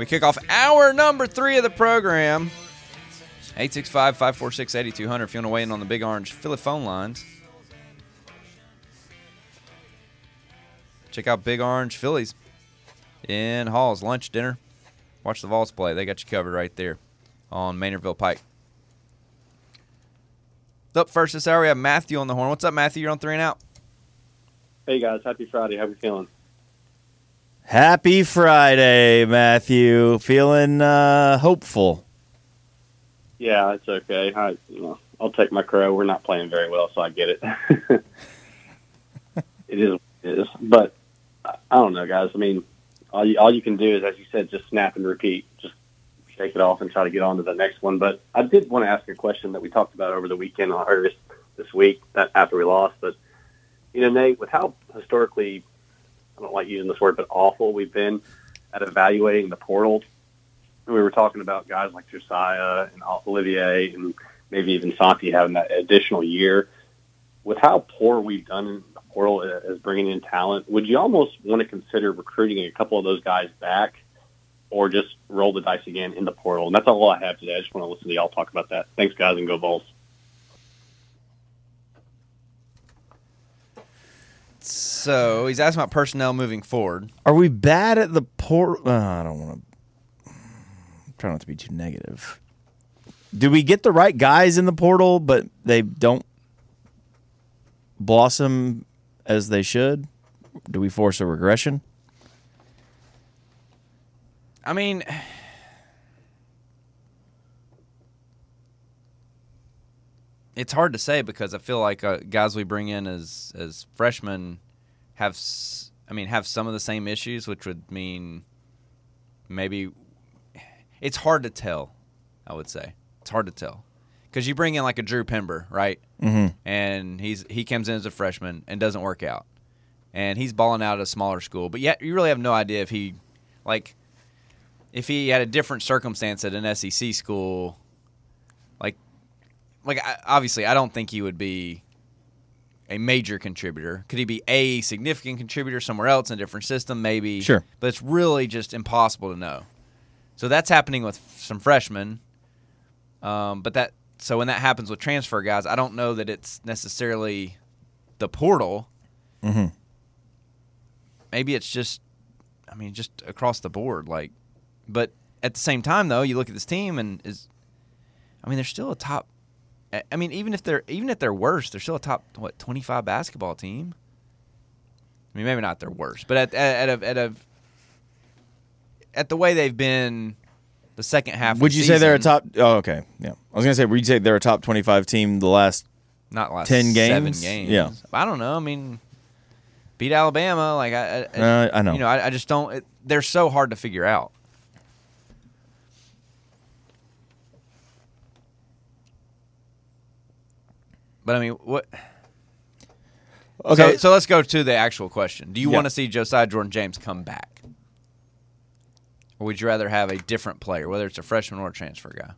We kick off hour number three of the program. 865 546 8200 if you want to weigh in on the Big Orange Philly phone lines. Check out Big Orange Phillies in Halls, lunch, dinner. Watch the Vols play. They got you covered right there on Maynardville Pike. Up first this hour, we have Matthew on the horn. What's up, Matthew? You're on three and out. Hey guys, happy Friday. How we feeling? Happy Friday, Matthew. Feeling uh, hopeful. Yeah, it's okay. I, I'll take my crow. We're not playing very well, so I get it. it is it is. But I don't know, guys. I mean, all you, all you can do is, as you said, just snap and repeat. Just shake it off and try to get on to the next one. But I did want to ask a question that we talked about over the weekend or this this week that after we lost. But you know, Nate, with how historically, I don't like using this word, but awful we've been at evaluating the portal. We were talking about guys like Josiah and Olivier and maybe even Santi having that additional year. With how poor we've done in the portal as bringing in talent, would you almost want to consider recruiting a couple of those guys back or just roll the dice again in the portal? And that's all I have today. I just want to listen to y'all talk about that. Thanks, guys, and go Vols. So he's asking about personnel moving forward. Are we bad at the port? Uh, I don't want to. Try not to be too negative. Do we get the right guys in the portal, but they don't blossom as they should? Do we force a regression? I mean, it's hard to say because I feel like uh, guys we bring in as as freshmen have, s- I mean, have some of the same issues, which would mean maybe it's hard to tell. I would say it's hard to tell because you bring in like a Drew Pember, right? Mm-hmm. and he's he comes in as a freshman and doesn't work out, and he's balling out at a smaller school. But yet you really have no idea if he, like, if he had a different circumstance at an SEC school, like I, obviously I don't think he would be a major contributor. Could he be a significant contributor somewhere else in a different system? Maybe. Sure. But it's really just impossible to know. So that's happening with some freshmen. Um, but that so when that happens with transfer guys, I don't know that it's necessarily the portal. Mm-hmm. Maybe it's just, I mean, just across the board. Like, but at the same time, though, you look at this team and is, I mean, they're still a top. I- mean, even if they're even if they're worse, they're still a top what twenty five basketball team. I mean, maybe not their worst, but at at, at a at a at the way they've been, the second half. Would you say they're a top? Oh, okay. Yeah, I was gonna say. Would you say they're a top twenty-five team the last? not last 10 games? seven games? games. Yeah. I don't know. I mean, beat Alabama. Like I, I, Uh, I know. You know, I, I just don't. It, they're so hard to figure out. But I mean, what? Okay. So, so let's go to the actual question. Do you Yeah. want to see Josiah Jordan James come back, or would you rather have a different player, whether it's a freshman or a transfer guy?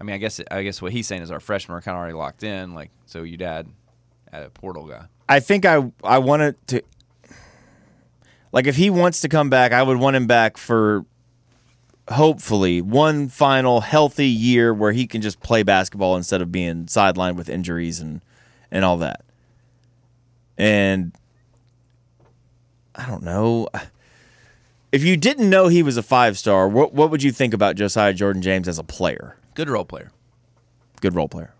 I mean, I guess I guess what he's saying is our freshmen are kind of already locked in. Like, so you'd add add a portal guy. I think I I wanted to like if he wants to come back, I would want him back for hopefully one final healthy year where he can just play basketball instead of being sidelined with injuries and and all that. And I don't know. If you didn't know he was a five star, what what would you think about Josiah Jordan James as a player? Good role player. Good role player.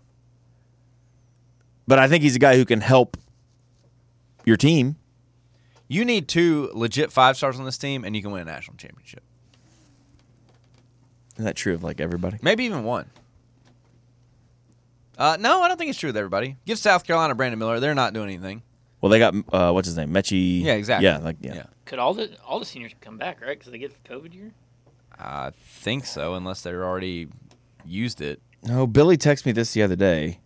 But I think he's a guy who can help your team. You need two legit five stars on this team, and you can win a national championship. Is that true of like everybody? Maybe even one. Uh, no, I don't think it's true with everybody. Give South Carolina Brandon Miller. They're not doing anything. Well, they got uh, what's his name, Meechie. Yeah, exactly. Yeah, like yeah. Yeah. Could all the all the seniors come back, right? Because they get the COVID year. I think so, unless they're already used it. No, Billy texted me this the other day.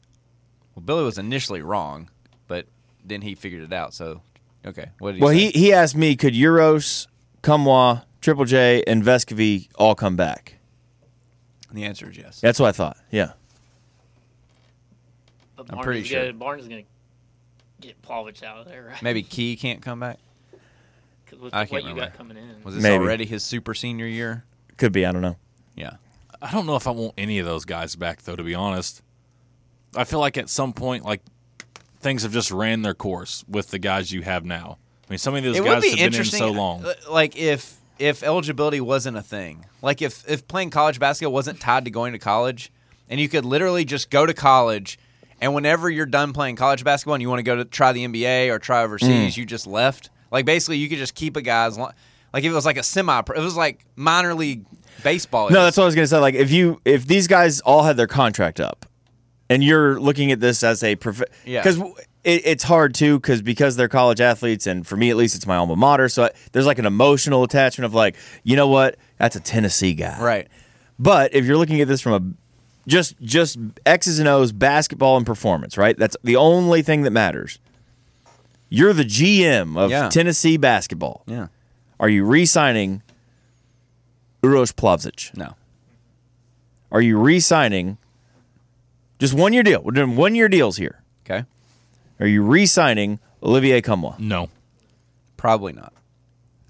Well, Billy was initially wrong, but then he figured it out. So, okay. What did he Well, say? he he asked me, could Uroš, Nkamhoua, Triple J, and Vescovi all come back? And the answer is yes. That's what I thought. Yeah. But I'm Barnes pretty is sure. Gonna, Barnes is going to get Plavsic out of there, right? Maybe Key can't come back. with I what can't you remember. got coming in. Was this Maybe. already his super senior year? Could be. I don't know. Yeah. I don't know if I want any of those guys back, though. To be honest, I feel like at some point, like things have just ran their course with the guys you have now. I mean, some of those it would guys be have been in interesting, so long. uh, Like if if eligibility wasn't a thing, like if if playing college basketball wasn't tied to going to college, and you could literally just go to college, and whenever you're done playing college basketball and you want to go to try the NBA or try Mm. overseas, you just left. Like basically, you could just keep a guy's lo- like if it was like a semi, it was like minor league baseball. No, that's what I was gonna say. Like if you if these guys all had their contract up, and you're looking at this as a prof- Yeah. because it, it's hard too because because they're college athletes, and for me at least, it's my alma mater. So I, there's like an emotional attachment of like, you know what, that's a Tennessee guy, right. But if you're looking at this from a just just X's and O's basketball and performance, right? That's the only thing that matters. You're the GM of Yeah. Tennessee basketball. Yeah. Are you re-signing Uroš Plavsic? No. Are you re-signing just one year deal? We're doing one year deals here. Okay. Are you re-signing Olivier Nkamhoua? no, Probably not.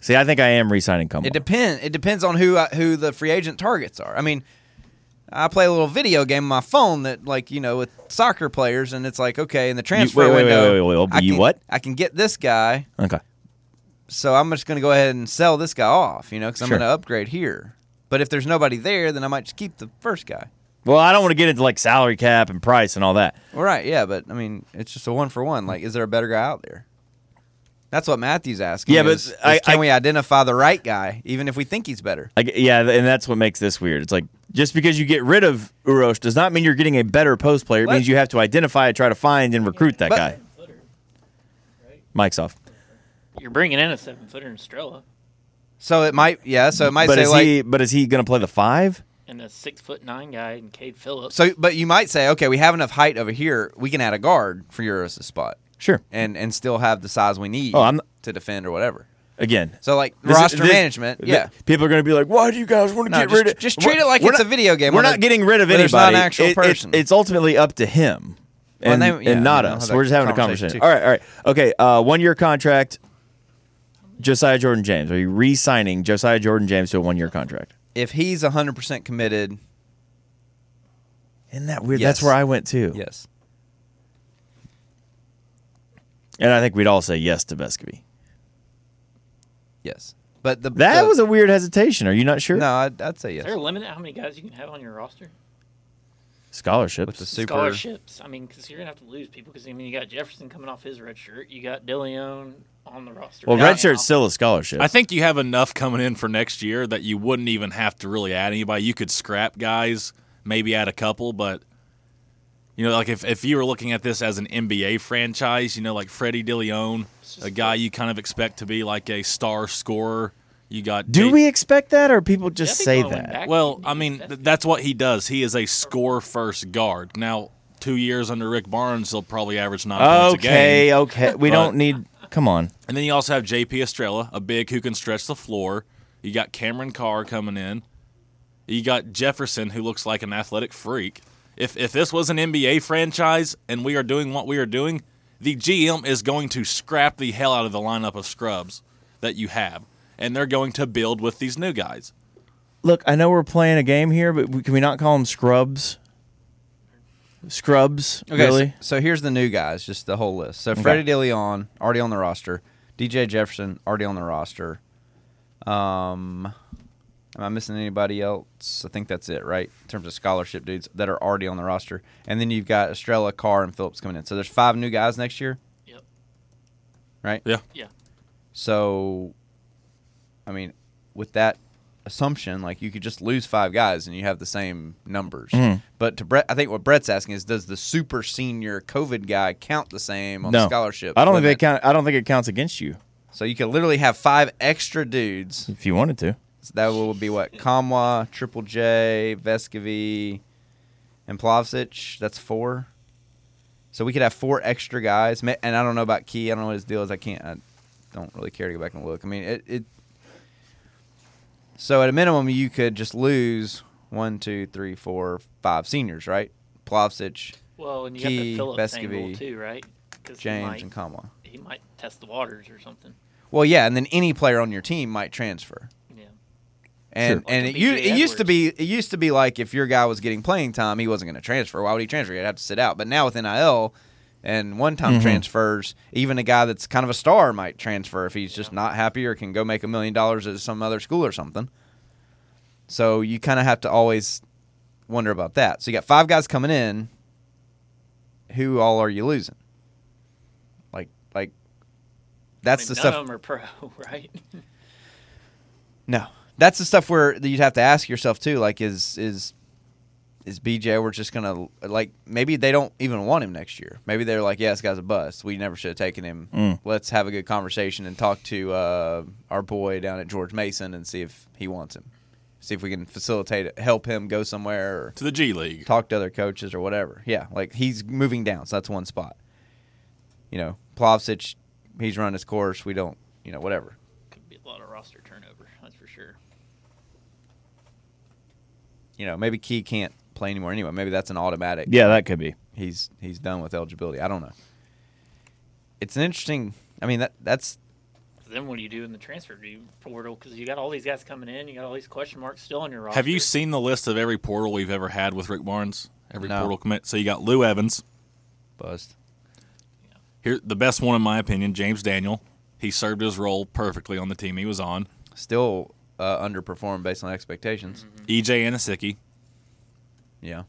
See, I think I am re-signing Nkamhoua. It depends. It depends on who uh, who the free agent targets are. I mean, I play a little video game on my phone that, like, you know, with soccer players, and it's like, okay, in the transfer wait, wait, wait, window, wait, wait, wait, I you can, what? I can get this guy, okay. so I'm just going to go ahead and sell this guy off, you know, because I'm Sure. going to upgrade here. But if there's nobody there, then I might just keep the first guy. Well, I don't want to get into like salary cap and price and all that. All right, yeah, but I mean, it's just a one for one. Like, is there a better guy out there? That's what Matthew's asking. Yeah, but is- is can I- we identify the right guy, even if we think he's better? Like, yeah, and that's what makes this weird. It's like just because you get rid of Uroš does not mean you're getting a better post player. It What? means you have to identify, try to find, and recruit that But- guy. Mike's off. You're bringing in a seven footer in Strella So it might, yeah. So it might But say is like, he? But is he going to play the five? And a six foot nine guy in Cade Phillips. So, but you might say, okay, we have enough height over here. We can add a guard for Uroš' spot, Sure. and and still have the size we need Oh, I'm- to defend or whatever. Again, So, like This is- roster this- management, th- yeah. People are going to be like, "Why do you guys want to No, get just- rid of?" just treat it like it's not- a video game We're not there- getting rid of anybody. there's not an actual It- it's- person. It's, ultimately up to him, Well, and, they- and yeah, not you know, us. We're just having a conversation, conversation. too. All right, all right, okay. Uh, one year contract. Josiah Jordan James. Are you re-signing Josiah Jordan James to a one year contract? If he's hundred percent committed, Isn't that weird? Yes. That's where I went too. yes. And I think we'd all say yes to Vescovi. Yes, but the That the- was a weird hesitation. Are you not sure? no. I'd, I'd say yes. Is there a yes. limit how many guys you can have on your roster? Scholarships. With the super, Scholarships. I mean, because you're gonna have to lose people. Because I mean, you got Jefferson coming off his red shirt. You got Dilione on the roster. well, right red shirt's now. still a scholarship. I think you have enough coming in for next year that you wouldn't even have to really add anybody. You could scrap guys, maybe add a couple, but you know, like if, if you were looking at this as an NBA franchise, you know, like Freddie Dilione, a guy you kind of expect to be like a star scorer. You got Do Jake- we expect that, or people just Yeah, say that? Well, I mean, th- that's what he does. He is a score first guard. Now, two years under Rick Barnes, he'll probably average nine points a game. Okay, okay. We don't need. Come on. And then you also have JP Estrella, a big who can stretch the floor. You got Cameron Carr coming in. You got Jefferson, who looks like an athletic freak. If if this was an NBA franchise and we are doing what we are doing, the GM is going to scrap the hell out of the lineup of scrubs that you have, and they're going to build with these new guys. Look, I know we're playing a game here, but can we not call them scrubs? Scrubs, Okay, really? so, so here's the new guys, just the whole list. So Freddie Dilione already on the roster, DJ Jefferson already on the roster. Um, am I missing anybody else? I think that's it, right? In terms of scholarship dudes that are already on the roster, and then you've got Estrella, Carr, and Phillips coming in. So there's five new guys next year, Yep. right? Yeah. Yeah. So, I mean, with that assumption, like you could just lose five guys and you have the same numbers. Mhm. But to Brett, I think what Brett's asking is, does the super senior COVID guy count the same on No. the scholarship? I don't think they count. I don't think it counts against you So you could literally have five extra dudes. if you wanted to. So that will be what Nkamhoua, Triple J, Vescovi, and Plavsic. That's four. So we could have four extra guys. And I don't know about Key. I don't know what his deal is. I can't. I don't really care to go back and look. I mean, it. it so at a minimum, you could just lose one, two, three, four, five seniors, right? Plavsic, Well, and you Key, got the Phillips Vescovi, too, right? 'Cause he James, might, and Nkamhoua. he might test the waters or something. Well, yeah, and then any player on your team might transfer. Yeah. And Sure. and Like it, a u- BJ it used to be it used to be like if your guy was getting playing time, he wasn't going to transfer. Why would he transfer? He'd have to sit out. But now with NIL and one time Mhm. transfers, even a guy that's kind of a star might transfer if he's just not happy or can go make a million dollars at some other school or something. So you kind of have to always wonder about that. So you got five guys coming in. Who all are you losing? Like like that's I mean, the none stuff. of them are pro, right? No, that's the stuff where you'd have to ask yourself too. Like, is is is BJ? We're just gonna like maybe they don't even want him next year. Maybe they're like, yeah, this guy's a bust. We never should have taken him. Mm. Let's have a good conversation and talk to uh, our boy down at George Mason and see if he wants him. See if we can facilitate it, help him go somewhere or to the G League. talk to other coaches or whatever. Yeah, like he's moving down, so that's one spot. You know, Plavsic, he's run his course. We don't, you know, whatever. Could be a lot of roster turnover. That's for sure. You know, maybe Key can't play anymore anyway. Maybe that's an automatic. Yeah, that could be. he's he's done with eligibility. I don't know. It's an interesting. I mean that that's Then what do you do in the transfer do you portal? Because you got all these guys coming in. You got all these question marks still on your roster. Have you seen the list of every portal we've ever had with Rick Barnes? Every No. portal commit. So you got Lou Evans. buzzed. Here, the best one in my opinion, James Daniel. He served his role perfectly on the team he was on. Still uh, underperformed based on expectations. EJ Anosike Yeah.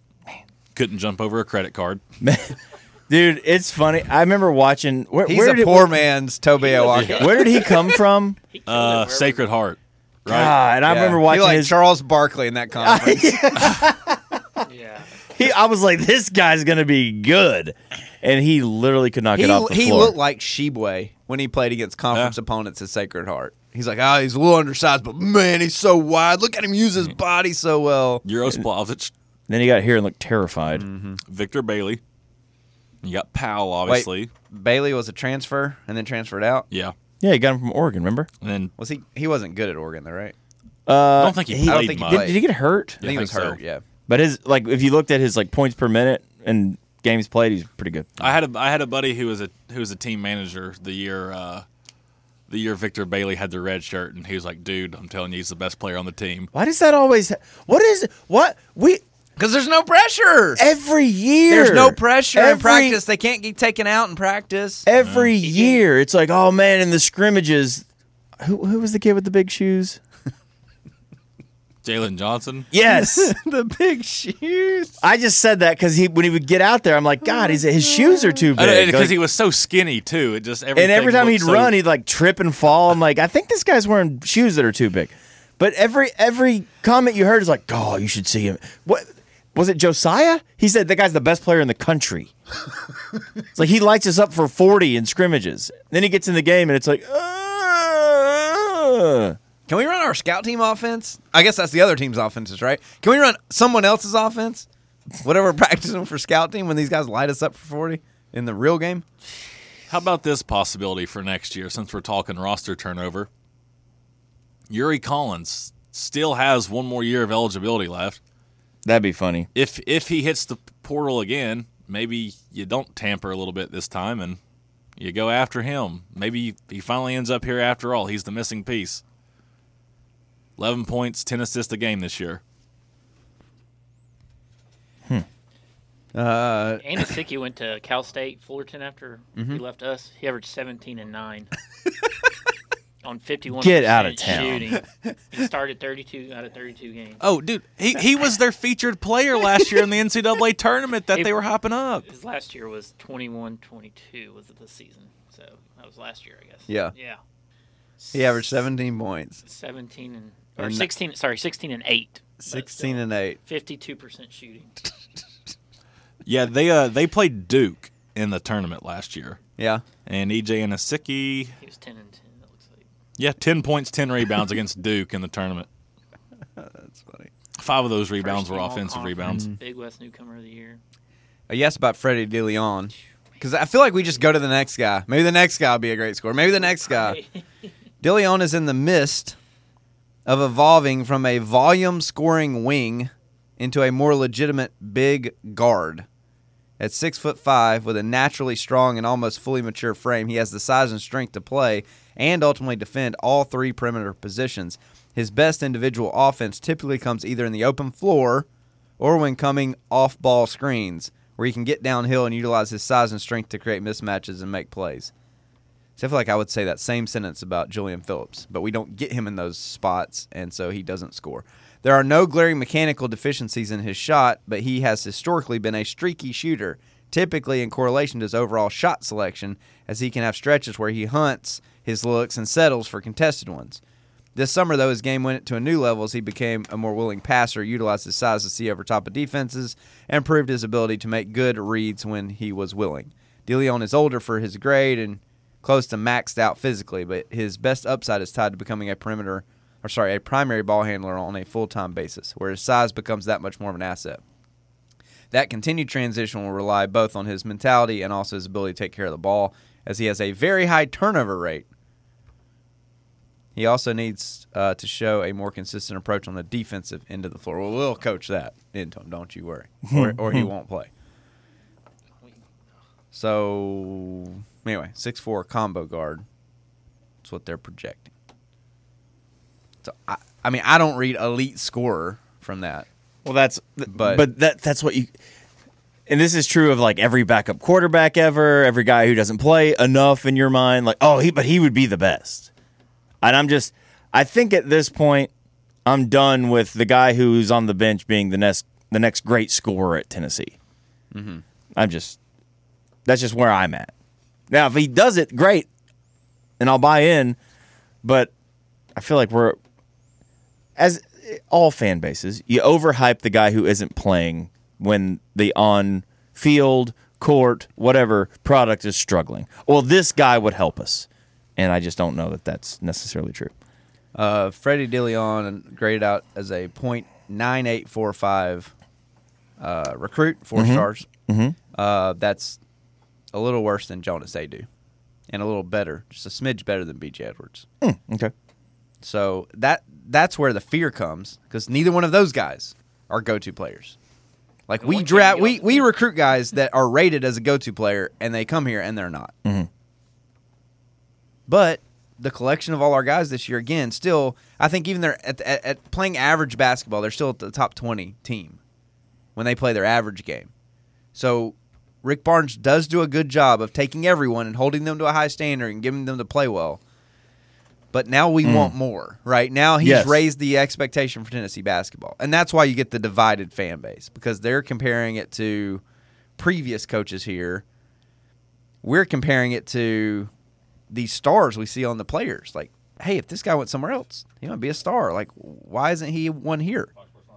couldn't jump over a credit card. Dude, it's funny. I remember watching. Where, He's where a did, poor man's Tobe He was- Awaka. Where did he come from? He Uh, Sacred Heart. Right. God, and I Yeah. remember watching like his. Charles Barkley in that conference. Yeah. He, I was like, this guy's gonna be good, and he literally could not he get off the he floor. looked like Shebue when he played against conference Yeah. opponents at Sacred Heart. He's like, oh, he's a little undersized, but man, he's so wide. Look at him use his body so well. Uroš Plavsic, then he got here and looked terrified. Mm-hmm. Victor Bailey. You got Powell, obviously. Bailey was a transfer and then transferred out. Yeah. Yeah, he got him from Oregon. Remember? And then Was he? He wasn't good at Oregon, though, right? Uh, don't think he I don't played think he much. Did, did he get hurt? I think he I was think so. hurt. Yeah. But his like, if you looked at his like points per minute and games played, he's pretty good. I had a I had a buddy who was a who was a team manager the year uh, the year Victor Bailey had the red shirt, and he was like, "Dude, I'm telling you, he's the best player on the team." Why does that always? What is what we Because there's no pressure. every year? There's no pressure in practice. They can't get taken out in practice. Every year, it's like, oh man, in the scrimmages, who who was the kid with the big shoes? Jalen Johnson. Yes, the big shoes. I just said that because he when he would get out there, I'm like, oh God, his his shoes are too big. Because Like- he was so skinny too. It just and every time he'd so- run, he'd like trip and fall. I'm like, I think this guy's wearing shoes that are too big. But every every comment you heard is like, oh, you should see him. What was it, Josiah? He said that guy's the best player in the country. it's like he lights us up for 40 in scrimmages. Then he gets in the game and it's like, uh, Can we run our scout team offense? I guess that's the other team's offenses, right? Can we run someone else's offense? Whatever we're practicing for scout team when these guys light us up for 40 in the real game? How about this possibility for next year? Since we're talking roster turnover, Yuri Collins still has one more year of eligibility left. That'd be funny. If if he hits the portal again, maybe you don't tamper a little bit this time and you go after him. Maybe he finally ends up here after all. He's the missing piece. 11 points, 10 assists a game this year. Uh, Anosike went to Cal State Fullerton after Mm-hmm. he left us. He averaged 17 and 9 on 51 Get out of town. shooting. He started 32 out of 32 games. Oh, dude, he, he was their featured player last year in the NCAA tournament that they were hopping up. His last year was 21 22 was it the season. So that was last year, I guess. Yeah. Yeah. he averaged 17 points, 17 and Or or ni- 16 sorry, 16 and 8. 16 and 8. 52% shooting. Yeah, they uh they played Duke in the tournament last year. Yeah. And EJ Anosike, He was 10 and 10 it looks like. Yeah, 10 points, 10 rebounds against Duke in the tournament. That's funny. Five of those rebounds First were offensive all-conference, rebounds. Big West newcomer of the year. Uh, you asked about Freddie Dilione. Because I feel like we just go to the next guy. Maybe the next guy will be a great scorer. Maybe the next guy. Dilione is in the midst of evolving from a volume scoring wing into a more legitimate big guard At six foot five, with a naturally strong and almost fully mature frame, he has the size and strength to play and ultimately defend all three perimeter positions. His best individual offense typically comes either in the open floor or when coming off ball screens, where he can get downhill and utilize his size and strength to create mismatches and make plays. So I feel like I would say that same sentence about Julian Phillips, but we don't get him in those spots, and so he doesn't score. There are no glaring mechanical deficiencies in his shot, but he has historically been a streaky shooter, typically in correlation to his overall shot selection, as he can have stretches where he hunts his looks and settles for contested ones. This summer, though, his game went to a new level as he became a more willing passer, utilized his size to see over top of defenses, and proved his ability to make good reads when he was willing. Dilione is older for his grade and close to maxed out physically, but his best upside is tied to becoming a perimeter, or sorry, a primary ball handler on a full time basis, where his size becomes that much more of an asset. That continued transition will rely both on his mentality and also his ability to take care of the ball, as he has a very high turnover rate. He also needs uh, to show a more consistent approach on the defensive end of the floor. Well, we'll coach that into him, don't you worry, or, or he won't play. So anyway, six four combo guard. That's what they're projecting. So I, I mean, I don't read elite scorer from that. Well, that's But- but that that's what you. And this is true of like every backup quarterback ever, every guy who doesn't play enough in your mind. Like, oh, he but he would be the best. And I'm just, I think at this point, I'm done with the guy who's on the bench being the next the next great scorer at Tennessee. Mm-hmm. I'm just, that's just where I'm at. Now, if he does it, great, and I'll buy in. But I feel like we're as all fan bases, you overhype the guy who isn't playing when the on field, court, whatever product is struggling. Well, this guy would help us. And I just don't know that that's necessarily true. Uh, Freddie Dilione graded out as a .9845 uh, recruit, 4 stars. Mm-hmm. Uh, that's a little worse than Jonas Aidoo, and a little better, just a smidge better than B.J. Edwards. Okay. So that that's where the fear comes because neither one of those guys are go-to players. Like we draft, we we recruit guys that are rated as a go-to player, and they come here and they're not. Mhm. But the collection of all our guys this year, again, still, I think even they're at, at, at playing average basketball, they're still at the top twenty team when they play their average game. So Rick Barnes does do a good job of taking everyone and holding them to a high standard and giving them to play well. But now we want more, right? Now he's Yes. raised the expectation for Tennessee basketball. And that's why you get the divided fan base because they're comparing it to previous coaches here. We're comparing it to these stars we see on the players. Like, hey, if this guy went somewhere else, he might be a star. Like, why isn't he one here?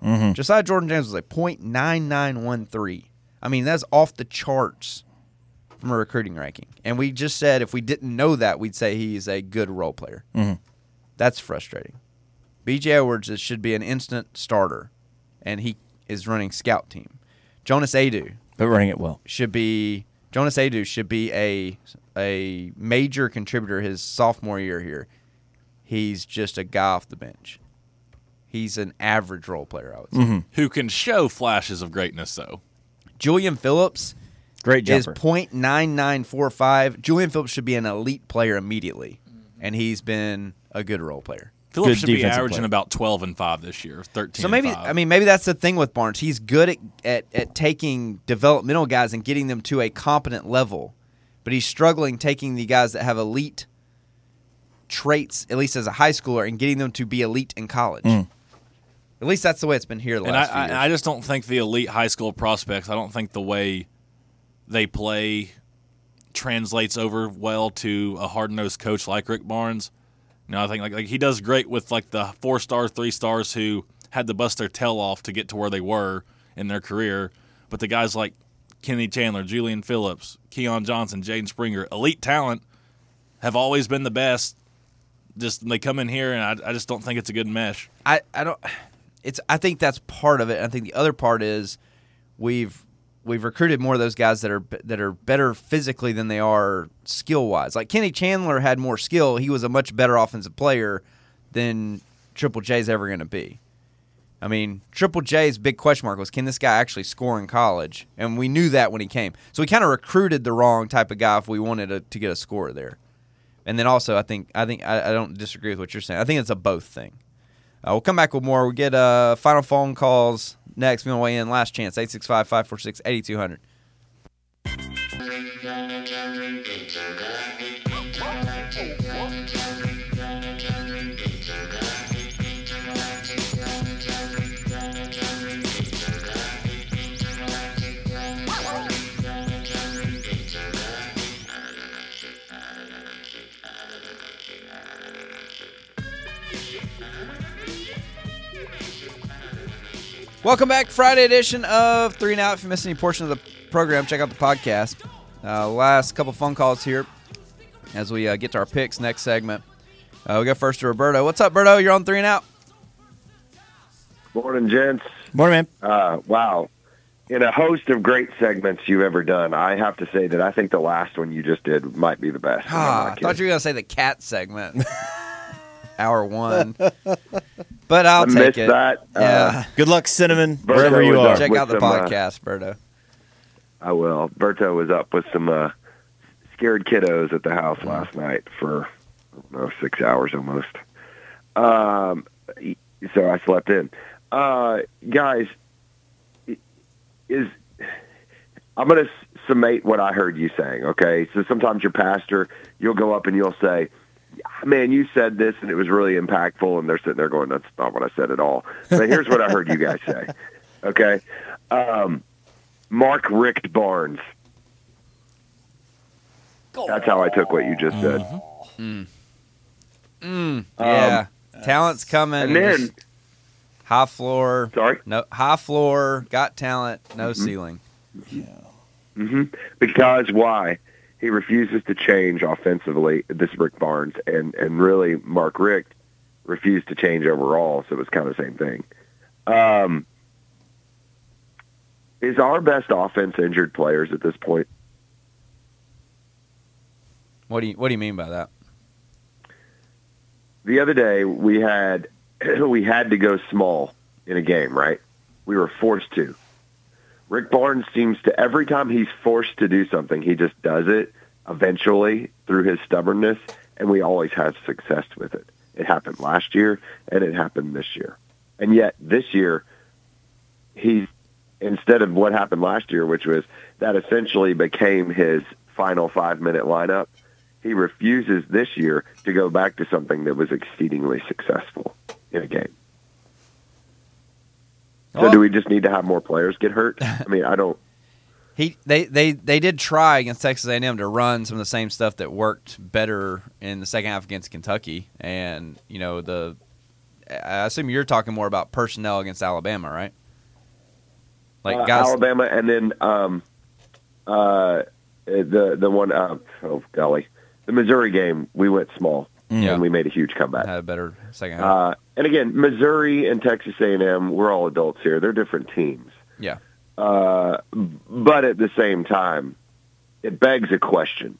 Mhm. Josiah Jordan James was like .9913. I mean, that's off the charts from a recruiting ranking. And we just said if we didn't know that, we'd say he's a good role player. Mhm. That's frustrating. BJ Edwards should be an instant starter, and he is running scout team. Jonas Aidoo But running it well. should be Jonas Aidoo should be a a major contributor his sophomore year here. He's just a guy off the bench. He's an average role player, I would say. Mhm. Who can show flashes of greatness though? Julian Phillips Great is jumper. .9945. Julian Phillips should be an elite player immediately, and he's been a good role player. Phillips Good should be averaging player. about twelve and five this year, thirteen. So maybe and five. I mean maybe that's the thing with Barnes. He's good at, at at taking developmental guys and getting them to a competent level, but he's struggling taking the guys that have elite traits, at least as a high schooler, and getting them to be elite in college. Mm. At least that's the way it's been here the and I, last few years. I, I just don't think the elite high school prospects. I don't think the way they play translates over well to a hard nosed coach like Rick Barnes. You know, I think like, like he does great with like the four star, three stars who had to bust their tail off to get to where they were in their career. But the guys like Kenny Chandler, Julian Phillips, Keon Johnson, Jaden Springer, elite talent, have always been the best. Just they come in here, and I, I just don't think it's a good mesh. I, I don't it's I think that's part of it. I think the other part is we've we've recruited more of those guys that are that are better physically than they are skill wise. Like Kenny Chandler had more skill. He was a much better offensive player than Triple J's ever going to be. I mean, Triple J's big question mark was can this guy actually score in college? And we knew that when he came. So we kind of recruited the wrong type of guy if we wanted to, to get a score there. And then also, I think I think I, I don't disagree with what you're saying. I think it's a both thing. Uh, we'll come back with more. We get uh, final phone calls next. We want to weigh in. Last chance 865 546 8200. Welcome back, Friday edition of Three and Out. If you missed any portion of the program, check out the podcast. Uh, last couple phone calls here as we uh, get to our picks next segment. Uh, we go first to Roberto. What's up, Berto? You're on Three and Out. Morning, gents. Morning, man. Uh, wow. In a host of great segments you've ever done, I have to say that I think the last one you just did might be the best. I'm Ah, I thought you were going to say the cat segment. Hour one. But I'll I take it. that. Uh, Yeah. Good luck, Cinnamon, Berto wherever you are. Check out the some, uh, podcast, Berto. I will. Berto was up with some uh, scared kiddos at the house last night for I know six hours almost. Um, so I slept in. Uh, guys, is I'm going to summate what I heard you saying. Okay, so sometimes your pastor, you'll go up and you'll say. Man, you said this and it was really impactful, and they're sitting there going, "That's not what I said at all." But here's what I heard you guys say. Okay, um, Mark Richt Barnes. That's how I took what you just said. Mm, yeah. Talent's coming. Um, And then, high floor. sorry, No high floor, got talent, no Mm-hmm. ceiling. hmm because why? He refuses to change offensively. This is Rick Barnes, and and really Mark Richt refused to change overall, so it was kind of the same thing. Um, is our best offense injured players at this point? What do you What do you mean by that? the other day we had we had to go small in a game, right? We were forced to. Rick Barnes seems to every time he's forced to do something, he just does it eventually through his stubbornness, and we always have success with it. It happened last year, and it happened this year, and yet this year he's instead of what happened last year, which was that essentially became his final five minute lineup he refuses this year to go back to something that was exceedingly successful in a game. So Well- do we just need to have more players get hurt? I mean, I don't. He they, they they did try against Texas A&M to run some of the same stuff that worked better in the second half against Kentucky, and you know the. I assume you're talking more about personnel against Alabama, right? Like uh, guys, Alabama, and then um, uh, the the one uh, oh golly, the Missouri game we went small Yeah. and we made a huge comeback. had a better second half. Uh, and again, Missouri and Texas A&M, we're all adults here. They're different teams. yeah, Uh, but at the same time, it begs a question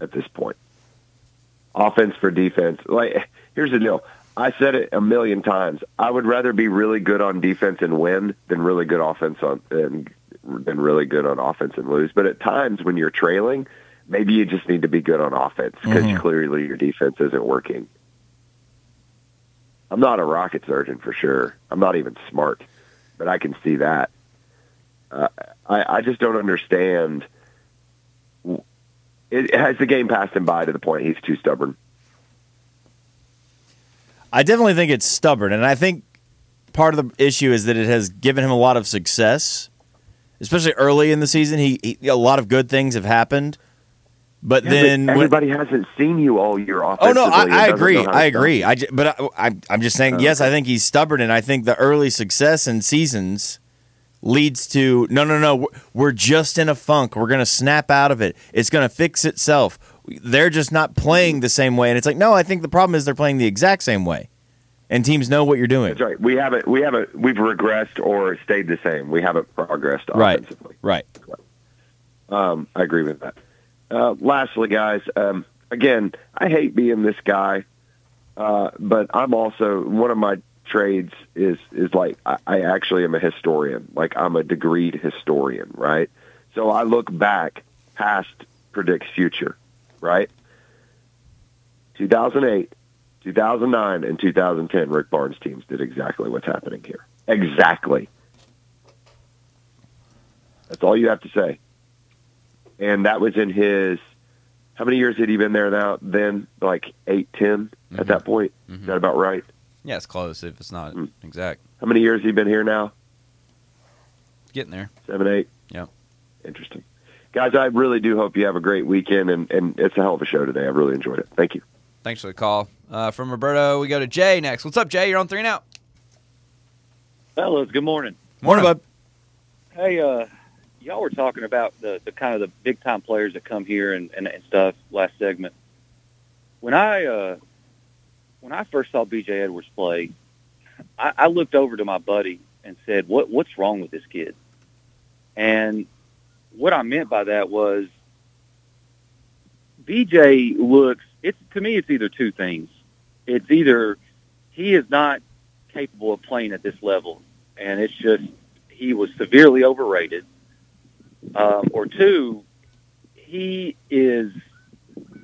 at this point. Offense for defense. Like, here's the deal. I said it a million times. I would rather be really good on defense and win than really good offense on and than really good on offense and lose. But at times when you're trailing, maybe you just need to be good on offense because Mhm. clearly your defense isn't working. I'm not a rocket surgeon for sure. I'm not even smart, but I can see that. Uh, I, I just don't understand. It, has the game passed him by to the point he's too stubborn? I definitely think it's stubborn, and I think part of the issue is that it has given him a lot of success, especially early in the season. He, he a lot of good things have happened, but Yeah, then but when, everybody hasn't seen you all year off. Oh no, I, I agree. know how to I agree. I ju- but I, I, I'm just saying. Oh, yes. I think he's stubborn, and I think the early success in seasons leads to no, no, no. we're- just in a funk. We're gonna snap out of it. It's gonna fix itself. They're just not playing the same way, and it's like no. I think the problem is they're playing the exact same way, and teams know what you're doing. That's right. We haven't. We haven't. We've regressed or stayed the same. We haven't progressed Right. offensively. Right. Um, I agree with that. Uh, lastly, guys, um, again, I hate being this guy, uh, but I'm also one of my trades is is like I, I actually am a historian. Like I'm a degreed historian, right? So I look back, past predicts future, right? 2008, 2009, and 2010, Rick Barnes teams did exactly what's happening here. Exactly. That's all you have to say. And that was in his. How many years had he been there now? Then like eight, 10 Mhm. at that point. Mhm. Is that about right? Yeah, it's close if it's not Mm. exact. How many years he been here now? Getting there. Seven, eight. Yeah. Interesting, guys. I really do hope you have a great weekend, and and it's a hell of a show today. I really enjoyed it. Thank you. Thanks for the call. Uh, from Roberto, we go to Jay next. What's up, Jay? You're on three and out. Fellas, good morning. Morning, bud. Hey, uh, y'all were talking about the, the kind of the big time players that come here and, and, and stuff last segment. When I uh, when I first saw BJ Edwards play, I, I looked over to my buddy and said, "What what's wrong with this kid?" And what I meant by that was BJ looks. It's to me, it's either two things. It's either he is not capable of playing at this level, and it's just he was severely overrated, um, or two, he is.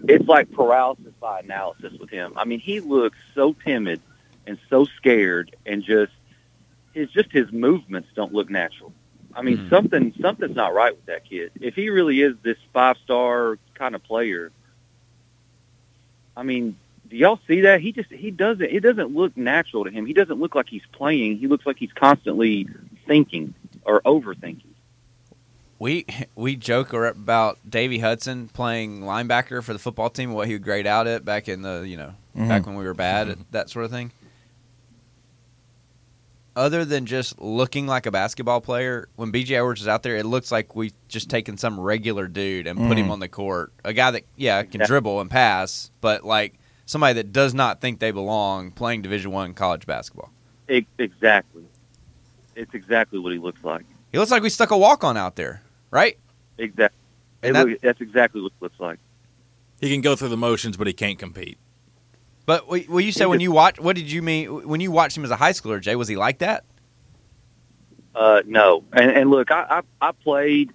It's like paralysis by analysis with him. I mean, he looks so timid and so scared, and just his just his movements don't look natural. I mean, Hmm. something something's not right with that kid. If he really is this five star kind of player, I mean, do y'all see that? He just he doesn't it doesn't look natural to him. He doesn't look like he's playing. He looks like he's constantly thinking or overthinking. We we joke about Davy Hudson playing linebacker for the football team, what he would grade out at back in the you know Mhm. back when we were bad at that sort of thing. Other than just looking like a basketball player, when BJ Edwards is out there, it looks like we've just taken some regular dude and put him Mhm. on the court. A guy that yeah can Yeah. dribble and pass, but like somebody that does not think they belong playing Division One college basketball. Ex- exactly. It's exactly what he looks like. He looks like we stuck a walk on out there, right? Exactly. And that- that's exactly what it looks like. He can go through the motions, but he can't compete. But wh- well, you said when you watch, what did you mean when you watched him as a high schooler? Jay, was he like that? Uh, no, and and look, I I, I played,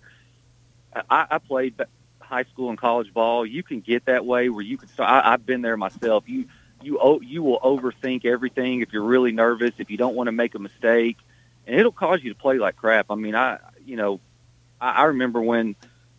I, I played high school and college ball. You can get that way where you can. So I, I've been there myself. You you you will overthink everything if you're really nervous. If you don't want to make a mistake, and it'll cause you to play like crap. I mean, I you know, I, I remember when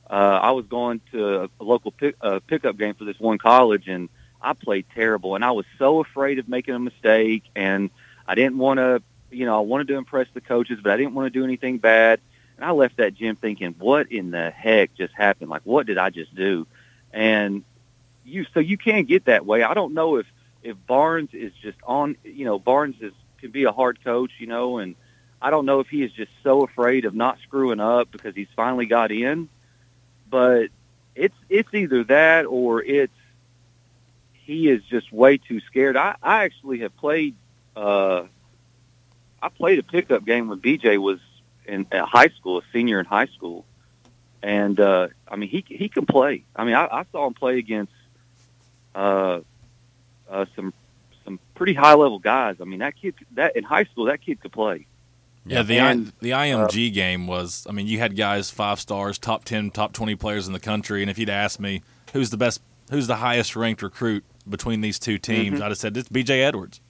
uh, I was going to a local pick, uh, pickup game for this one college, and I played terrible, and I was so afraid of making a mistake, and I didn't want to you know, I wanted to impress the coaches, but I didn't want to do anything bad. And I left that gym thinking, what in the heck just happened? Like, what did I just do? And you, so you can't get that way. I don't know if, if Barnes is just on, you know, Barnes is, can be a hard coach, you know, and I don't know if he is just so afraid of not screwing up because he's finally got in, but it's, it's either that or it's, he is just way too scared. I, I actually have played, uh, I played a pickup game when BJ was in at high school, a senior in high school, and uh, I mean he he can play. I mean I, I saw him play against uh, uh, some some pretty high level guys. I mean that kid that in high school that kid could play. Yeah, the And, I, the IMG game was. I mean, you had guys five stars, top ten, top twenty players in the country, and if you'd asked me who's the best, who's the highest ranked recruit between these two teams, Mhm. I'd have said it's B.J. Edwards.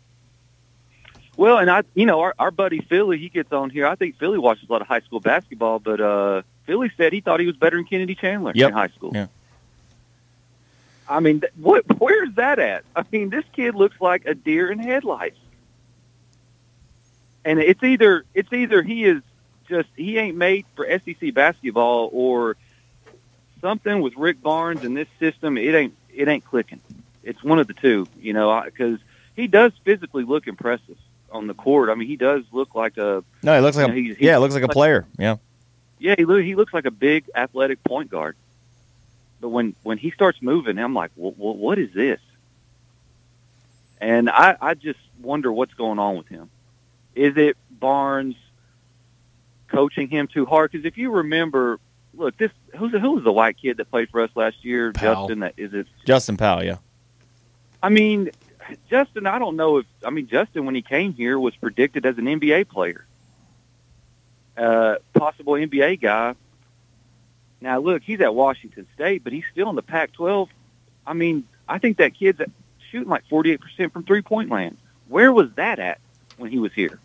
Well, and I you know our, our buddy Philly he gets on here. I think Philly watches a lot of high school basketball, but uh, Philly said he thought he was better than Kennedy Chandler Yep. in high school. Yeah. I mean, th- what? Where's that at? I mean, this kid looks like a deer in headlights. And it's either it's either he is just he ain't made for SEC basketball or something with Rick Barnes and this system. It ain't it ain't clicking. It's one of the two, you know, because he does physically look impressive on the court. I mean, he does look like a No, he looks like You a, know, he's- he's yeah, it looks like a player. Yeah. yeah, he look, he looks like a big athletic point guard. But when when he starts moving, I'm like, well, what is this? And I I just wonder what's going on with him. Is it Barnes coaching him too hard? Because if you remember, look, this who's who was the white kid that played for us last year? Powell. Justin. That is it. Justin Powell. Yeah. I mean, Justin, I don't know if I mean Justin when he came here was predicted as an NBA player, uh, possible NBA guy. Now look, he's at Washington State, but he's still in the Pac-12. I mean, I think that kid's shooting like 48% from three-point land. Where was that at when he was here?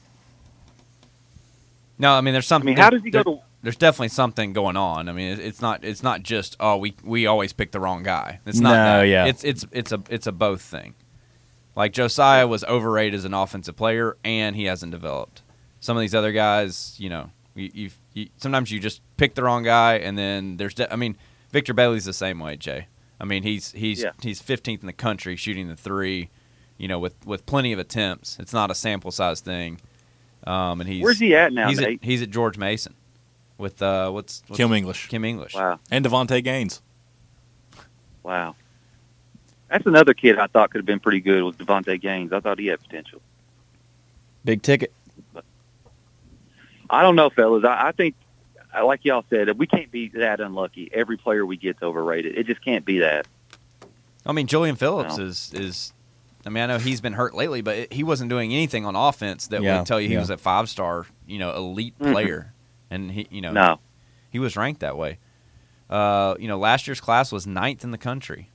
No, I mean there's I something. mean, how does he go to? There's definitely something going on. I mean, it's not it's not just oh we we always pick the wrong guy. It's not No, that. yeah. It's it's it's a it's a both thing. Like Josiah was overrated as an offensive player, and he hasn't developed. Some of these other guys, you know, you, you've, you sometimes you just pick the wrong guy, and then there's. De- I mean, Victor Bailey's the same way, Jay. I mean, he's he's Yeah. he's 15th in the country shooting the three, you know, with with plenty of attempts. It's not a sample size thing. Um, and he's Where's he at now, He's Nate? at, he's at George Mason with uh, what's, what's Kim English Kim English. Wow, and Davonte Gaines. wow. That's another kid I thought could have been pretty good was Davonte Gaines. I thought he had potential. Big ticket. I don't know, fellas. I, I think, uh, like y'all said, we can't be that unlucky. Every player we get's overrated. It just can't be that. I mean, Julian Phillips No. is is. I mean, I know he's been hurt lately, but it, he wasn't doing anything on offense that Yeah, would tell you he yeah. was a five star, you know, elite player, and he, you know, No, he was ranked that way. Uh, you know, last year's class was ninth in the country.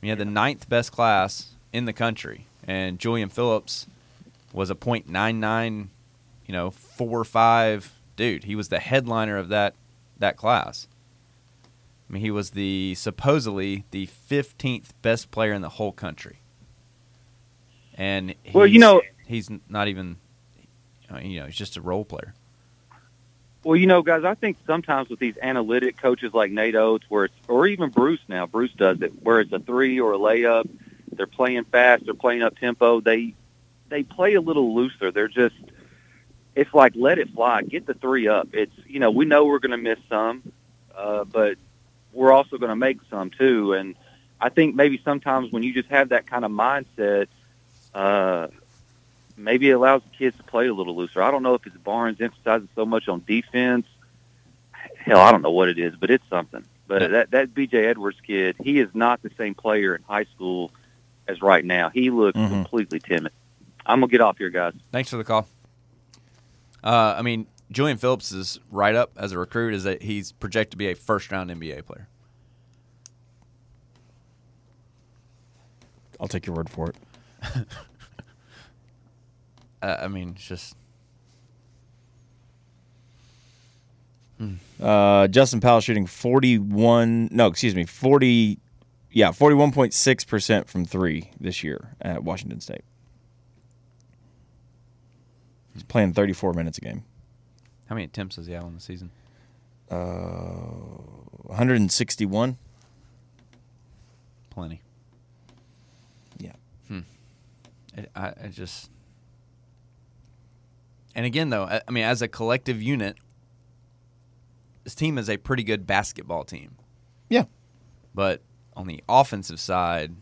We had the ninth best class in the country, and Julian Phillips was a point nine nine, you know, four five dude. He was the headliner of that that class. I mean, he was the supposedly the fifteenth best player in the whole country, and he's, Well, you know- he's not even, you know, he's just a role player. Well, you know, guys, I think sometimes with these analytic coaches like Nate Oats, where it's, or even Bruce now, Bruce does it, where it's a three or a layup, they're playing fast, they're playing up tempo. They they play a little looser. They're just, it's like let it fly, get the three up. It's you know we know we're going to miss some, uh, but we're also going to make some too. And I think maybe sometimes when you just have that kind of mindset, uh, maybe it allows the kids to play a little looser. I don't know if it's Barnes emphasizing so much on defense. Hell, I don't know what it is, but it's something. But that that BJ Edwards kid, he is not the same player in high school as right now. He looks Mhm. completely timid. I'm gonna get off here, guys. Thanks for the call. Uh, I mean, Julian Phillips is right up as a recruit is that he's projected to be a first round NBA player. I'll take your word for it. Uh, I mean, it's just Uh, Justin Powell shooting 41, no, excuse me, 40, yeah, 41.6% from three this year at Washington State. He's playing 34 minutes a game. how many attempts does he have on the season? Uh, 161. Plenty. Yeah. I, I, I just. And again, though, I, I mean, as a collective unit, this team is a pretty good basketball team. Yeah. But on the offensive side,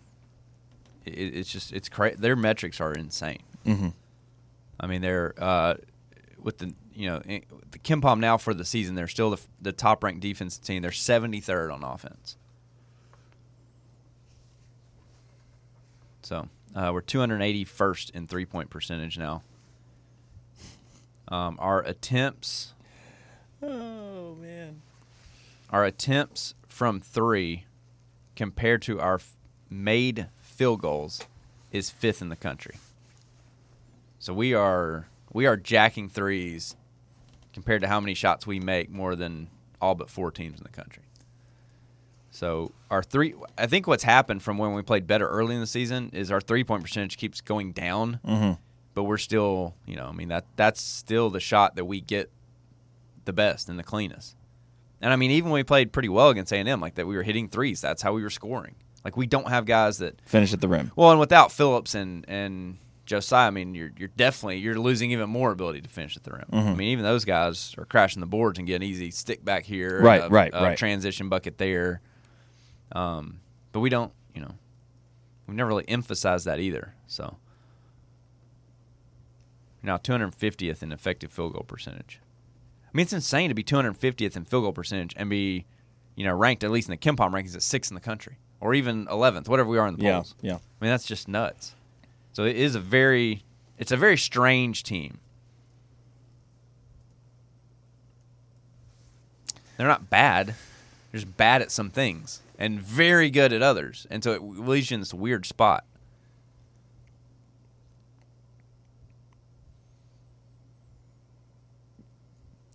it, it's just it's cra- their metrics are insane. Mm-hmm. I mean, they're uh, with the you know eh, the KenPom now for the season. They're still the, the top ranked defense team. They're 73rd on offense. So uh, we're 281st in three point percentage now. Um, our attempts, Oh, man. our attempts from three, compared to our f- made field goals, is fifth in the country. So we are we are jacking threes compared to how many shots we make more than all but four teams in the country. So our three, I think what's happened from when we played better early in the season is our three point percentage keeps going down, Mm-hmm. but we're still, you know, I mean that that's still the shot that we get the best and the cleanest. And I mean, even when we played pretty well against A and M, like that, we were hitting threes. That's how we were scoring. Like we don't have guys that Finish at the rim. well, and without Phillips and and Josiah, I mean, you're you're definitely you're losing even more ability to finish at the rim. Mm-hmm. I mean, even those guys are crashing the boards and getting easy stick back here, Right, a- right, a right. transition bucket there. Um, but we don't, you know, we've never really emphasized that either. So now 250th in effective field goal percentage. I mean, it's insane to be 250th in field goal percentage and be, you know, ranked at least in the KenPom rankings at sixth in the country or even 11th, whatever we are in the polls. Yeah, yeah. I mean, that's just nuts. So it is a very it's a very strange team. They're not bad. They're just bad at some things and very good at others. And so it leaves you in this weird spot.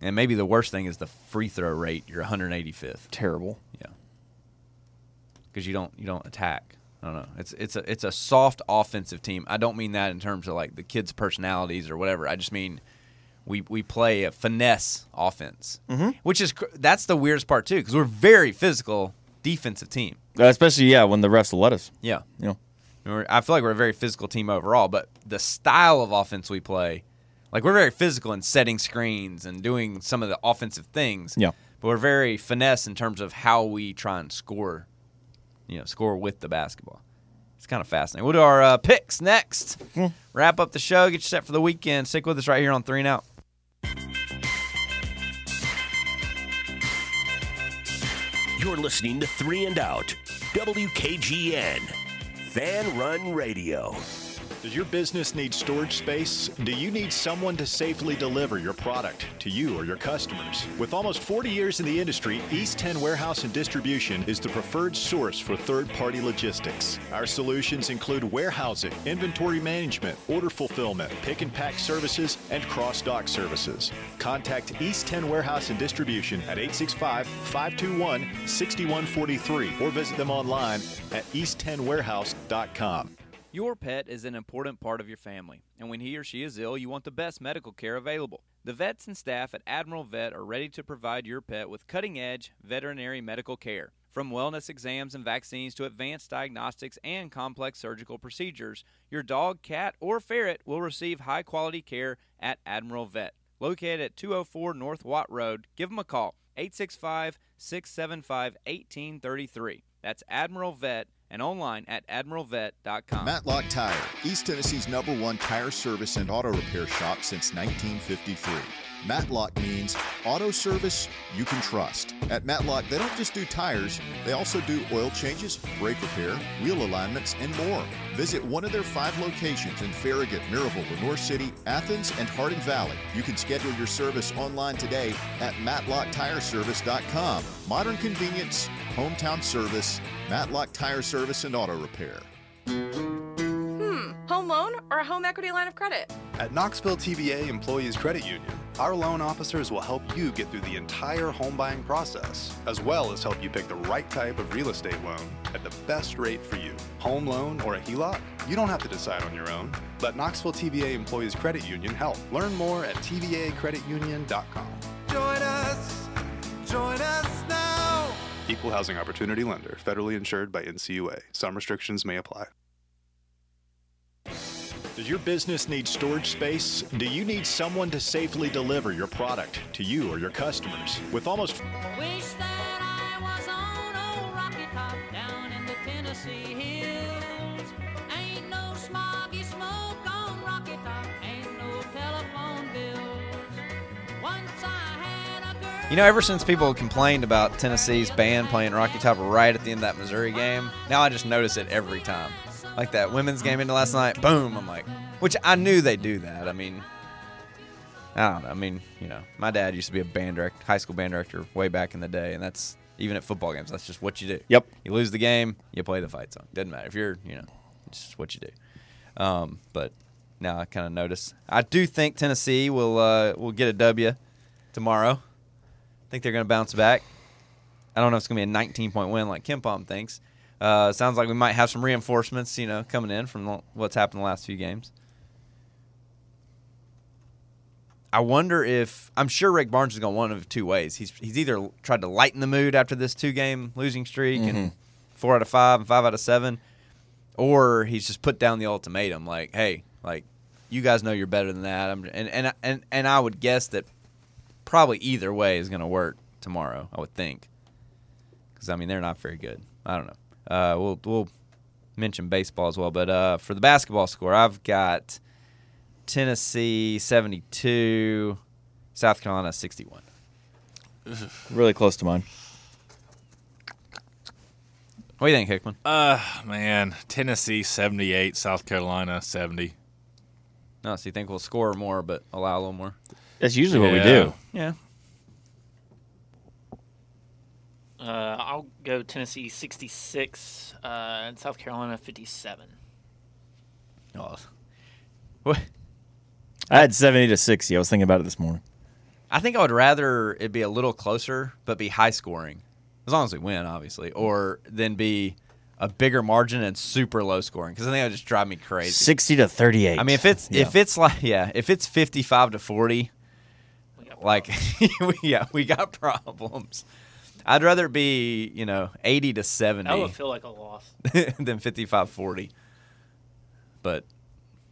And maybe the worst thing is the free throw rate. You're 185th. Terrible. Yeah. Because you don't you don't attack. I don't know. It's it's a it's a soft offensive team. I don't mean that in terms of like the kids' personalities or whatever. I just mean we we play a finesse offense, mm-hmm. which is that's the weirdest part too because we're very physical defensive team. Uh, especially yeah, when the refs will let us. Yeah. You know. We're- I feel like we're a very physical team overall, but the style of offense we play, like we're very physical in setting screens and doing some of the offensive things. Yeah. But we're very finesse in terms of how we try and score, you know, score with the basketball. It's kind of fascinating. We'll do our uh, picks next. Wrap up the show, get you set for the weekend. Stick with us right here on Three and Out. You're listening to Three and Out, WKGN, Fan Run Radio. Does your business need storage space? Do you need someone to safely deliver your product to you or your customers? With almost 40 years in the industry, East 10 Warehouse and Distribution is the preferred source for third party logistics. Our solutions include warehousing, inventory management, order fulfillment, pick and pack services, and cross dock services. Contact East 10 Warehouse and Distribution at 865 521 6143 or visit them online at east10warehouse.com. Your pet is an important part of your family, and when he or she is ill, you want the best medical care available. The vets and staff at Admiral Vet are ready to provide your pet with cutting edge veterinary medical care. From wellness exams and vaccines to advanced diagnostics and complex surgical procedures, your dog, cat, or ferret will receive high quality care at Admiral Vet. Located at 204 North Watt Road, give them a call 865 675 1833. That's Admiral Vet and online at admiralvet.com. Matlock Tire, East Tennessee's number one tire service and auto repair shop since 1953. Matlock means auto service you can trust. At Matlock, they don't just do tires, they also do oil changes, brake repair, wheel alignments, and more. Visit one of their five locations in Farragut, Maryville, Lenoir City, Athens, and Hardin Valley. You can schedule your service online today at matlocktireservice.com. Modern convenience, hometown service, Matlock Tire Service and Auto Repair. Hmm, home loan or a home equity line of credit? At Knoxville TVA Employees Credit Union, our loan officers will help you get through the entire home buying process, as well as help you pick the right type of real estate loan at the best rate for you. Home loan or a HELOC? You don't have to decide on your own. Let Knoxville TVA Employees Credit Union help. Learn more at tvacreditunion.com. Join us, join us now. Equal Housing Opportunity Lender, federally insured by NCUA. Some restrictions may apply. Does your business need storage space? Do you need someone to safely deliver your product to you or your customers? With almost Wish that I was on old Rocky Top down in the Tennessee hills. Ain't no smoggy smoke on Rocky Top, ain't no telephone bills. Once I had a girl. You know, ever since people complained about Tennessee's band playing Rocky Top right at the end of that Missouri game, now I just notice it every time. Like that women's game into last night, boom, I'm like, which I knew they do that. I mean, I don't know. I mean, you know, my dad used to be a band director, high school band director way back in the day, and that's even at football games. That's just what you do. Yep. You lose the game, you play the fight song. Doesn't matter if you're, you know, it's just what you do. Um, but now I kind of notice. I do think Tennessee will uh, will get a W tomorrow. I think they're going to bounce back. I don't know if it's going to be a 19 point win like KenPom thinks. Uh, sounds like we might have some reinforcements, you know, coming in from what's happened the last few games. I wonder if I'm sure Rick Barnes is going one of two ways. He's he's either tried to lighten the mood after this two game losing streak and four out of five and five out of seven, or he's just put down the ultimatum like, hey, like you guys know you're better than that. I'm, and and and and I would guess that probably either way is going to work tomorrow. I would think because I mean they're not very good. I don't know. Uh, we'll we'll mention baseball as well, but uh, for the basketball score, I've got Tennessee seventy two, South Carolina sixty one. Really close to mine. What do you think, Hickman? Uh, man, Tennessee 78, South Carolina 70. No, so you think we'll score more, but allow a little more? That's usually what we Yeah. do. Yeah. Uh, I'll go Tennessee 66 uh, and South Carolina 57. Oh. What? I had 70 to 60. I was thinking about it this morning. I think I would rather it be a little closer, but be high scoring, as long as we win, obviously, or then be a bigger margin and super low scoring, because I think that would just drive me crazy. 60 to 38. I mean, if it's Yeah. if it's like yeah, if it's fifty five to forty, like yeah, we got problems. I'd rather be you know eighty to seventy. That would feel like a loss. than 55-40. But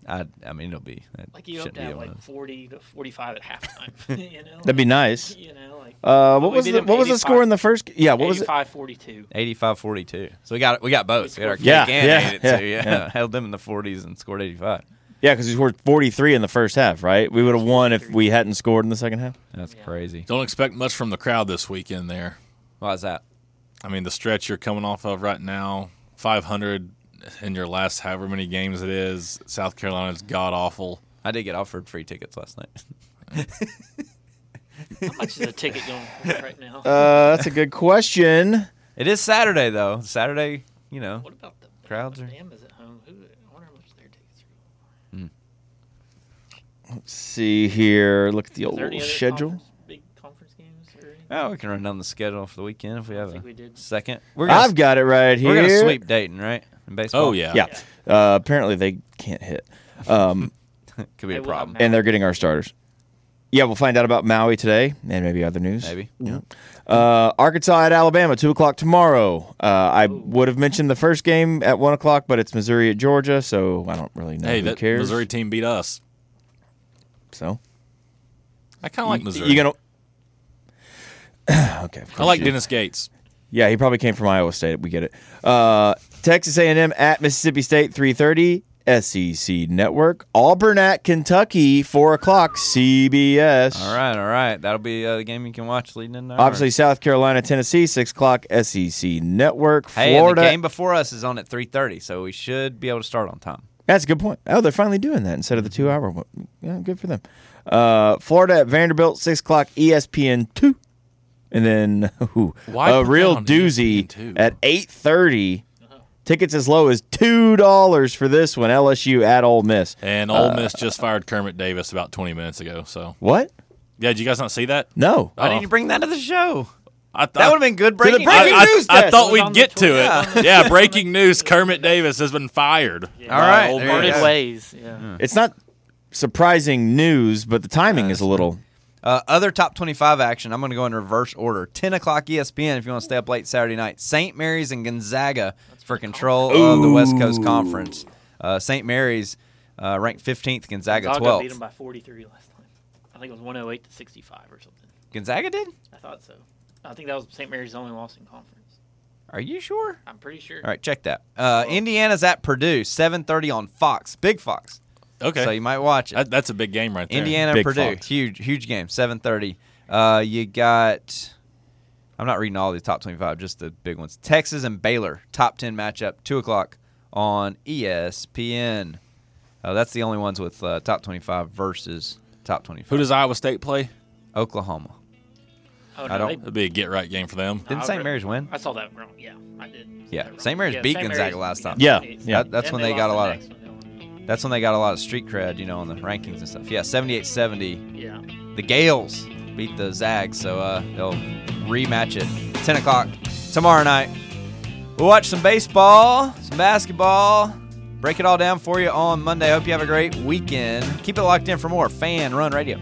I I mean it'll be that Like you hope shouldn't to have like 40 to 45 at halftime. you know, That'd be nice. You know, like Uh, what was the what was the score in the first? g- Yeah, what was it? 85 42. 85-42. So we got we got both. We, got our cake Yeah, and yeah, ate it yeah, too. Yeah. yeah. held them in the forties and scored eighty five. Yeah, because we scored 43 in the first half, right? We would have won if we hadn't scored in the second half. That's crazy. Don't expect much from the crowd this weekend there. Why is that? I mean, the stretch you're coming off of right now, 500 in your last however many games it is. South Carolina's god awful. I did get offered free tickets last night. How much is a ticket going for right now? Uh, that's a good question. It is Saturday though. Saturday, you know. What about the crowds are Bam is at home? Who? I wonder how much their tickets are. Let's see here. Look at the Is old there any other schedule. conference- big conference games or anything? Oh, we can run down the schedule for the weekend if we have a think we did. second. We're gonna, I've got it right here. We're gonna sweep Dayton, right? In baseball. Oh, yeah. Yeah. Uh, apparently they can't hit. Um, Could be a will have problem. and they're getting our starters. Yeah, we'll find out about Maui today and maybe other news. Maybe. Yeah. Uh, Arkansas at Alabama, two o'clock tomorrow. Uh, I would have mentioned the first game at one o'clock, but it's Missouri at Georgia, so I don't really know. Hey, Who that cares? Missouri team beat us. So I kind of like Missouri. You gonna? okay. I like Dennis Gates. Yeah, he probably came from Iowa State. We get it. Uh, Texas A&M at Mississippi State, three thirty. SEC Network. Auburn at Kentucky, four o'clock. CBS. All right, all right. That'll be uh, the game you can watch leading into. Obviously, South Carolina, Tennessee, six o'clock. SEC Network. Hey, Florida. the game before us is on at three thirty, so we should be able to start on time. That's a good point. Oh, they're finally doing that instead of the two hour one. Yeah, good for them. Uh, Florida at Vanderbilt, six o'clock. ESPN two, and then ooh, Why a real doozy at eight thirty. Tickets as low as two dollars for this one. LSU at Ole Miss. And Ole Uh, Miss just fired Kermit Davis about 20 minutes ago. So What? yeah, did you guys not see that? No. Why didn't you bring that to the show? I That would have been good breaking, breaking I, I- news I desk. thought we'd on the get to Twitter. it. Yeah, breaking news: Kermit Davis has been fired. All right, Ole there you Miss. Parted ways. Yeah. It's not surprising news, but the timing is a little. Uh, other top 25 action, I'm going to go in reverse order. 10 o'clock ESPN if you want to stay up late Saturday night. St. Mary's and Gonzaga for control of the West Coast Conference. Uh, St. Mary's uh, ranked 15th, Gonzaga Gonzaga beat them by 43 last time. I think it was 108 to 65 or something. Gonzaga did? I thought so. I think that was St. Mary's only loss in conference. Are you sure? I'm pretty sure. All right, check that. Uh, Indiana's at Purdue, 7:30 on Fox. Big Fox. Okay, So you might watch it. That- that's a big game right there. Indiana, Big Purdue, Fox. huge, huge game, seven thirty. Uh, you got. I'm not reading all these top twenty-five, just the big ones. Texas and Baylor, top ten matchup, two o'clock on ESPN. Uh, that's the only ones with uh, top twenty-five versus top twenty-five. Who does Iowa State play? Oklahoma? Oh, I don't- they- It'd be a get right game for them. Didn't I St. re- Mary's win? I saw that wrong. Yeah, I did. Yeah, That. St. Mary's Yeah, beat St. Gonzaga Mary's last time. Yeah, beat- yeah. That- that's and when they got a lot the of. That's when they got a lot of street cred, you know, on the rankings and stuff. Yeah, 78-70. Yeah. The Gaels beat the Zags, so uh, they'll rematch it. 10 o'clock tomorrow night. We'll watch some baseball, some basketball, break it all down for you on Monday. Hope you have a great weekend. Keep it locked in for more Fan Run Radio.